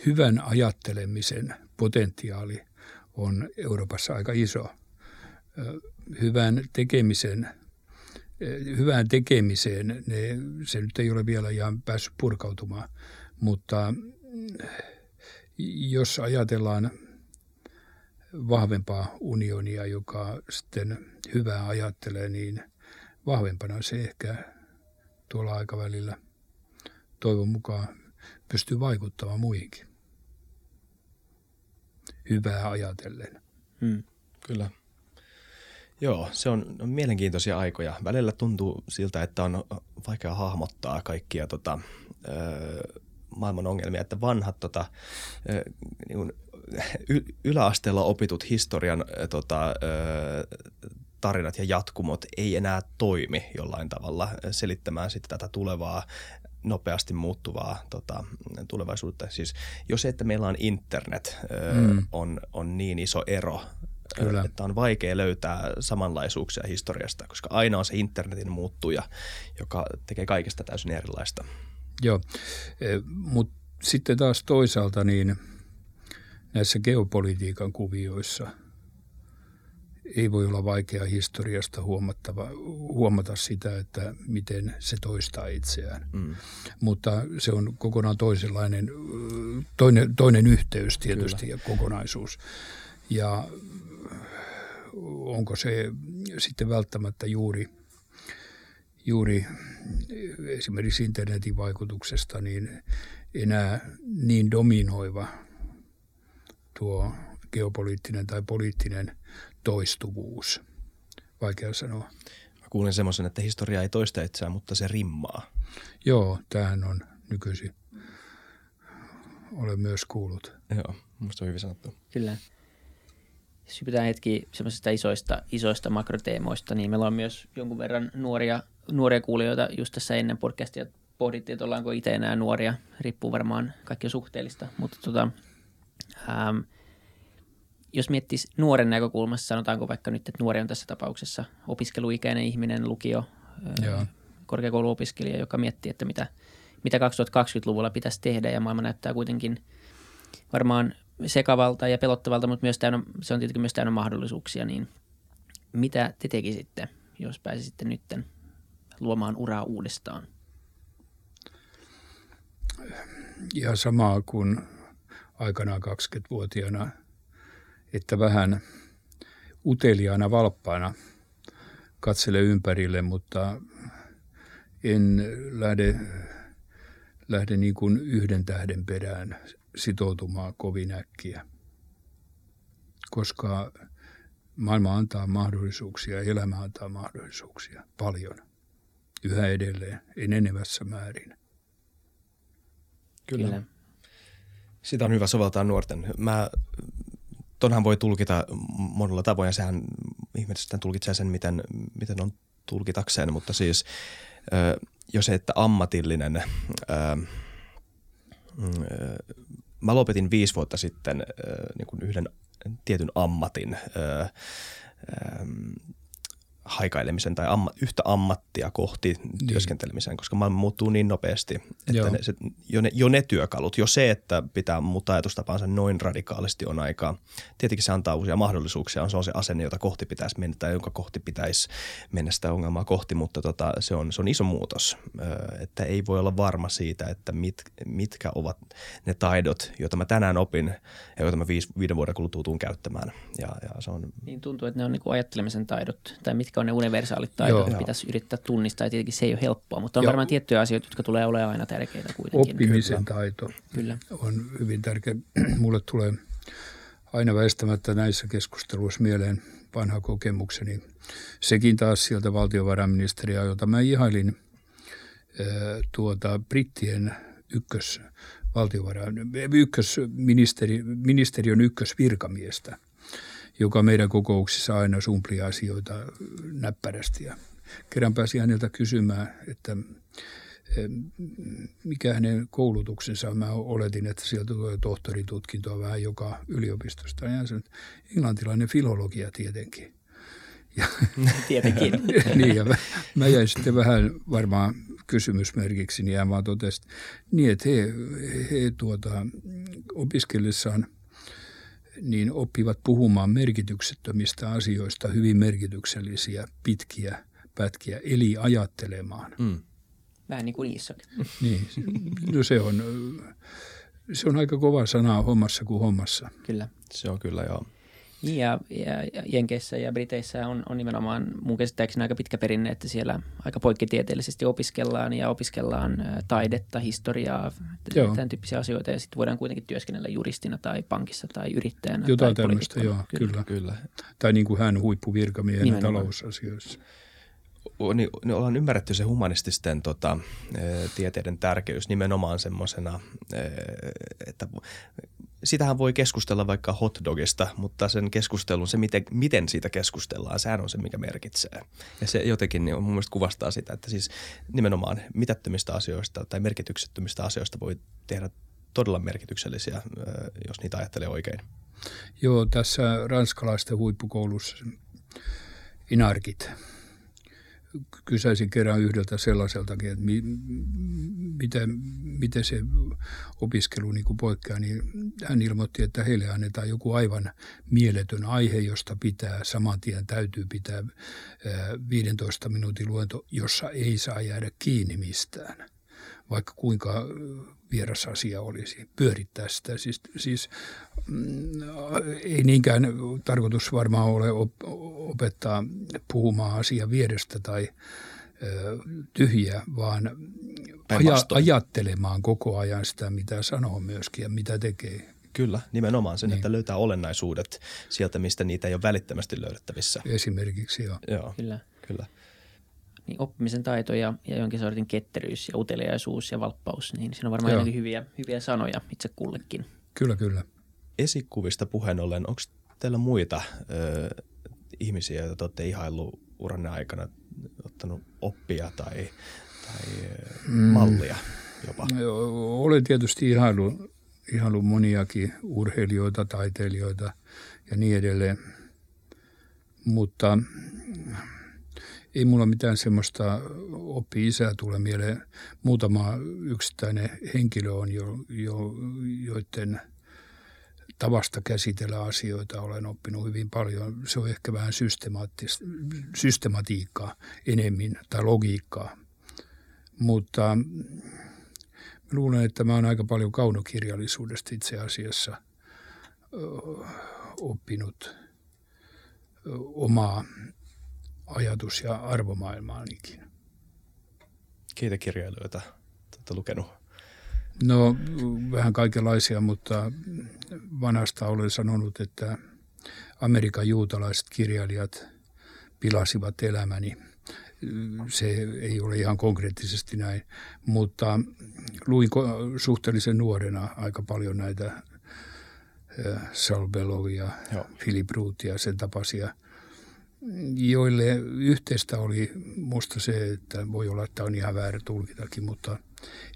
C: hyvän ajattelemisen potentiaali on Euroopassa aika iso. Hyvän tekemisen, hyvään tekemiseen ne, se nyt ei ole vielä ihan päässyt purkautumaan, mutta jos ajatellaan vahvempaa unionia, joka sitten hyvää ajattelee, niin – vahvempana se ehkä tuolla aikavälillä toivon mukaan pystyy vaikuttamaan muihinkin. Hyvää ajatellen.
D: Hmm, kyllä. Joo, se on, on mielenkiintoisia aikoja. Välillä tuntuu siltä, että on vaikea hahmottaa kaikkia tota, ö, maailman ongelmia, että vanhat tota, ö, niin y- yläasteella opitut historian ö, tota, ö, tarinat ja jatkumot ei enää toimi jollain tavalla selittämään sitten tätä tulevaa nopeasti muuttuvaa tota, tulevaisuutta. Siis jos se, että meillä on internet, mm. on, on niin iso ero, Kyllä. että on vaikea löytää samanlaisuuksia historiasta, koska aina on se internetin muuttuja, joka tekee kaikesta täysin erilaista.
C: Joo, e, mutta sitten taas toisaalta niin näissä geopolitiikan kuvioissa – ei voi olla vaikea historiasta huomattava, huomata sitä, että miten se toistaa itseään. Mm. Mutta se on kokonaan toisenlainen, toinen, toinen yhteys tietysti Kyllä. ja kokonaisuus. Ja onko se sitten välttämättä juuri, juuri esimerkiksi internetin vaikutuksesta niin enää niin dominoiva tuo geopoliittinen tai poliittinen toistuvuus. Vaikea sanoa.
D: Mä kuulin semmoisen, että historia ei toista itseään, mutta se rimmaa.
C: Joo, tämähän on nykyisin. Olen myös kuullut.
D: Joo, musta on hyvin sanottu.
B: Kyllä. Jos hypätään hetki semmoisista isoista, isoista makroteemoista, niin meillä on myös jonkun verran nuoria, nuoria kuulijoita just tässä ennen podcastia. Pohdittiin, että ollaanko itse enää nuoria. Riippuu varmaan kaikki suhteellista. Mutta tota, ähm, jos miettisi nuoren näkökulmassa, sanotaanko vaikka nyt, että nuori on tässä tapauksessa opiskeluikäinen ihminen, lukio, Joo. korkeakouluopiskelija, joka miettii, että mitä, mitä 2020-luvulla pitäisi tehdä ja maailma näyttää kuitenkin varmaan sekavalta ja pelottavalta, mutta myös täynnä, se on tietenkin myös täynnä mahdollisuuksia, niin mitä te tekisitte, jos pääsisitte nytten luomaan uraa uudestaan?
C: Ja samaa kuin aikanaan 20-vuotiaana – että vähän uteliaana valppaana katsele ympärille, mutta en lähde, lähde niin kuin yhden tähden perään sitoutumaan kovin äkkiä, koska maailma antaa mahdollisuuksia, elämä antaa mahdollisuuksia paljon yhä edelleen, enenevässä määrin.
D: Kyllä. Kyllä. Sitä on hyvä soveltaa nuorten. Mä tonhan voi tulkita monella tavoin ja sehän ihmiset tulkitsee sen, miten, miten on tulkitakseen, mutta siis jos se, että ammatillinen, mm, mä lopetin viisi vuotta sitten niin kuin yhden tietyn ammatin haikailemisen tai amma, yhtä ammattia kohti niin. työskentelemisen, koska maailma muuttuu niin nopeasti, että ne, se, jo, ne, jo ne työkalut, jo se, että pitää muuttaa ajatustapansa noin radikaalisti on aikaa. Tietenkin se antaa uusia mahdollisuuksia, se on se asenne, jota kohti pitäisi mennä tai jonka kohti pitäisi mennä sitä ongelmaa kohti, mutta tota, se, on, se on iso muutos, että ei voi olla varma siitä, että mit, mitkä ovat ne taidot, joita mä tänään opin ja joita mä viisi, viiden vuoden kuluttua tuun käyttämään. Ja, ja se on...
B: Niin tuntuu, että ne on niin kuin ajattelemisen taidot tai mitkä mitkä on ne universaalit taidot, jotka pitäisi yrittää tunnistaa. Ja tietenkin se ei ole helppoa, mutta on Joo. varmaan tiettyjä asioita, jotka tulee olemaan aina tärkeitä kuitenkin.
C: Oppimisen Kyllä. taito Kyllä. on hyvin tärkeä. Mulle tulee aina väistämättä näissä keskusteluissa mieleen vanha kokemukseni. Sekin taas sieltä valtiovarainministeriä, jota mä ihailin tuota, brittien ykkös valtiovarain, ykkösministeri, ministeriön ykkösvirkamiestä – joka meidän kokouksissa aina sumpli asioita näppärästi. Ja kerran pääsin häneltä kysymään, että eh, mikä hänen koulutuksensa on. Mä oletin, että sieltä tulee tohtoritutkintoa vähän joka yliopistosta. Ja hän sanoi, että englantilainen filologia tietenkin.
B: Ja, tietenkin.
C: niin, ja mä, mä jäin sitten vähän varmaan kysymysmerkiksi, niin hän vaan totesi, niin että he, he tuota, opiskellessaan – niin oppivat puhumaan merkityksettömistä asioista hyvin merkityksellisiä pitkiä pätkiä, eli ajattelemaan. Mm.
B: Vähän niin kuin Isak.
C: niin, no se on, se on aika kova sana hommassa kuin hommassa.
B: Kyllä.
D: Se on kyllä, joo.
B: Niin ja, ja Jenkeissä ja Briteissä on, on nimenomaan mun käsittääkseni aika pitkä perinne, että siellä aika poikkitieteellisesti opiskellaan ja opiskellaan taidetta, historiaa, joo. tämän tyyppisiä asioita ja sitten voidaan kuitenkin työskennellä juristina tai pankissa tai yrittäjänä.
C: Jotain tai tämmöistä, joo, kyllä. kyllä. kyllä. Tai niin kuin hän huippuvirkamiehenä talousasioissa
D: niin, niin ollaan ymmärretty se humanististen tota, tieteiden tärkeys nimenomaan semmoisena, että sitähän voi keskustella vaikka hotdogista, mutta sen keskustelun, se miten, miten siitä keskustellaan, sehän on se, mikä merkitsee. Ja se jotenkin niin mun mielestä kuvastaa sitä, että siis nimenomaan mitättömistä asioista tai merkityksettömistä asioista voi tehdä todella merkityksellisiä, jos niitä ajattelee oikein.
C: Joo, tässä ranskalaisten huippukoulussa Inarkit kysäisin kerran yhdeltä sellaiseltakin, että mi, miten, miten se opiskelu niin kuin poikkeaa, niin hän ilmoitti, että heille annetaan joku aivan mieletön aihe, josta pitää saman tien täytyy pitää 15 minuutin luento, jossa ei saa jäädä kiinni mistään vaikka kuinka vieras asia olisi, pyörittää sitä. Siis, siis mm, ei niinkään tarkoitus varmaan ole opettaa puhumaan asia vierestä tai ö, tyhjää, vaan aja, ajattelemaan koko ajan sitä, mitä sanoo myöskin ja mitä tekee.
D: Kyllä, nimenomaan sen, niin. että löytää olennaisuudet sieltä, mistä niitä ei ole välittömästi löydettävissä.
C: Esimerkiksi, joo.
D: joo kyllä. kyllä
B: niin oppimisen taito ja, ja jonkin sortin ketteryys ja uteliaisuus ja valppaus, niin siinä on varmaan jotenkin hyviä, hyviä sanoja itse kullekin.
C: Kyllä, kyllä.
D: Esikuvista puheen ollen, onko teillä muita ö, ihmisiä, joita olette ihaillut uranne aikana, ottanut oppia tai, tai mm. mallia jopa?
C: Olen tietysti ihaillut, ihaillut moniakin urheilijoita, taiteilijoita ja niin edelleen, mutta ei mulla mitään semmoista oppi-isää tule mieleen. Muutama yksittäinen henkilö on jo, jo joiden tavasta käsitellä asioita olen oppinut hyvin paljon. Se on ehkä vähän systematiikkaa enemmän tai logiikkaa. Mutta luulen, että mä olen aika paljon kaunokirjallisuudesta itse asiassa oppinut omaa ajatus- ja arvomaailmaanikin.
D: Keitä kirjailijoita olette lukenut?
C: No vähän kaikenlaisia, mutta vanhasta olen sanonut, että Amerikan juutalaiset kirjailijat pilasivat elämäni. Se ei ole ihan konkreettisesti näin, mutta luin suhteellisen nuorena aika paljon näitä Saul Bellovia, Philip Ruutia, sen tapaisia – joille yhteistä oli musta se, että voi olla, että on ihan väärä tulkitakin, mutta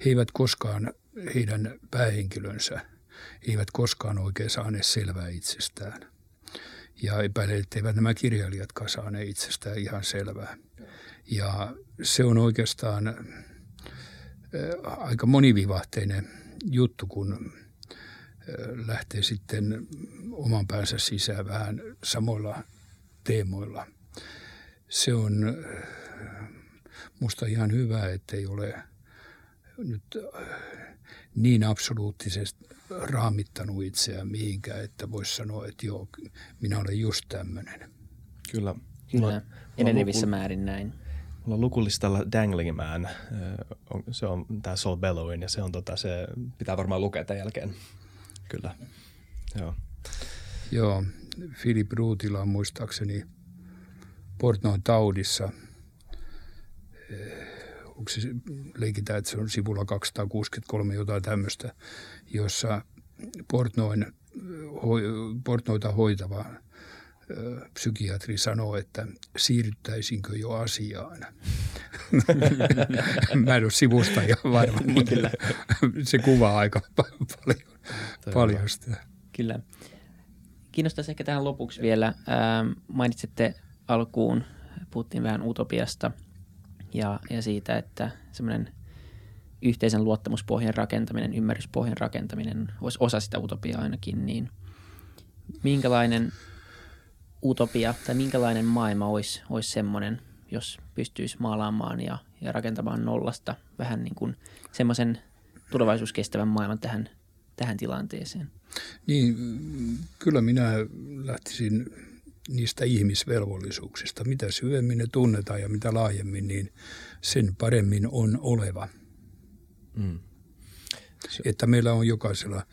C: he eivät koskaan, heidän päähenkilönsä, eivät koskaan oikein saaneet selvää itsestään. Ja epäilen, että eivät nämä kirjailijatkaan saaneet itsestään ihan selvää. Ja se on oikeastaan aika monivivahteinen juttu, kun äh, lähtee sitten oman päänsä sisään vähän samoilla teemoilla. Se on musta ihan hyvä, ettei ole nyt niin absoluuttisesti raamittanut itseään mihinkään, että voisi sanoa, että joo, minä olen just tämmöinen.
D: Kyllä.
B: Kyllä, enenevissä määrin näin.
D: Mulla on lukulistalla Dangling Man, se on tämä Soul Bellowin ja se on tota, se pitää varmaan lukea tämän jälkeen. Kyllä, joo.
C: Joo, Filip Ruutila muistaakseni Portnoin taudissa. Eh, onko se, leikitään, että se on sivulla 263 jotain tämmöistä, jossa Portnoin, Portnoita hoitava eh, psykiatri sanoo, että siirryttäisinkö jo asiaan. Mä en ole sivusta ja varma, mutta se kuvaa aika paljon, paljon sitä.
B: Kyllä. Kiinnostaisi ehkä tähän lopuksi vielä. Ähm, mainitsitte alkuun, puhuttiin vähän utopiasta ja, ja siitä, että semmoinen yhteisen luottamuspohjan rakentaminen, ymmärryspohjan rakentaminen olisi osa sitä utopiaa ainakin, niin minkälainen utopia tai minkälainen maailma olisi, olisi semmoinen, jos pystyisi maalaamaan ja, ja rakentamaan nollasta vähän niin kuin semmoisen tulevaisuuskestävän maailman tähän, tähän tilanteeseen?
C: Niin, kyllä minä lähtisin niistä ihmisvelvollisuuksista. Mitä syvemmin ne tunnetaan ja mitä laajemmin, niin sen paremmin on oleva. Mm. Että meillä on jokaisella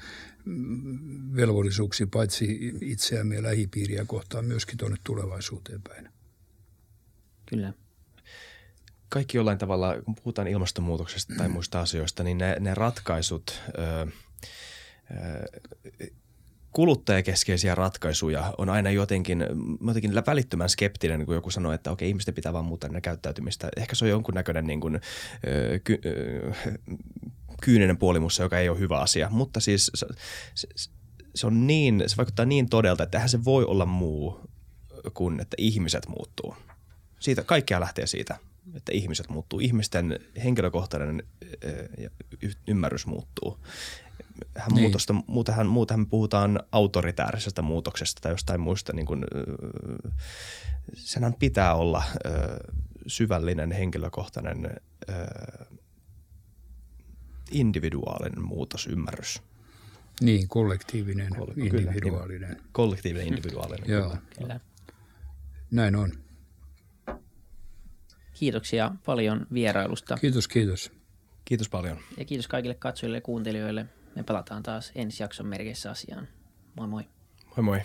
C: velvollisuuksia paitsi itseämme ja lähipiiriä kohtaan myöskin tuonne tulevaisuuteen päin.
B: Kyllä.
D: Kaikki jollain tavalla, kun puhutaan ilmastonmuutoksesta tai muista asioista, niin ne, ne ratkaisut – kuluttajakeskeisiä ratkaisuja on aina jotenkin, jotenkin välittömän skeptinen, kun joku sanoo, että okei, ihmisten pitää vaan muuttaa ne käyttäytymistä. Ehkä se on jonkunnäköinen niin kuin, ky, kyyninen puolimussa, joka ei ole hyvä asia. Mutta siis se, se, se, on niin, se vaikuttaa niin todelta, että eihän se voi olla muu kuin, että ihmiset muuttuu. Siitä, kaikkea lähtee siitä, että ihmiset muuttuu. Ihmisten henkilökohtainen ymmärrys muuttuu niin. muutosta, muutenhan, muutenhan puhutaan autoritäärisestä muutoksesta tai jostain muista, niin kuin, senhän pitää olla syvällinen, henkilökohtainen, individuaalinen muutosymmärrys.
C: Niin, kollektiivinen, Koll- individuaalinen. Kyllä,
D: kollektiivinen, individuaalinen.
C: Joo. Kyllä. Näin on.
B: Kiitoksia paljon vierailusta.
C: Kiitos, kiitos.
D: Kiitos paljon.
B: Ja kiitos kaikille katsojille ja kuuntelijoille. Me palataan taas ensi jakson merkeissä asiaan. Moi moi.
D: Moi moi.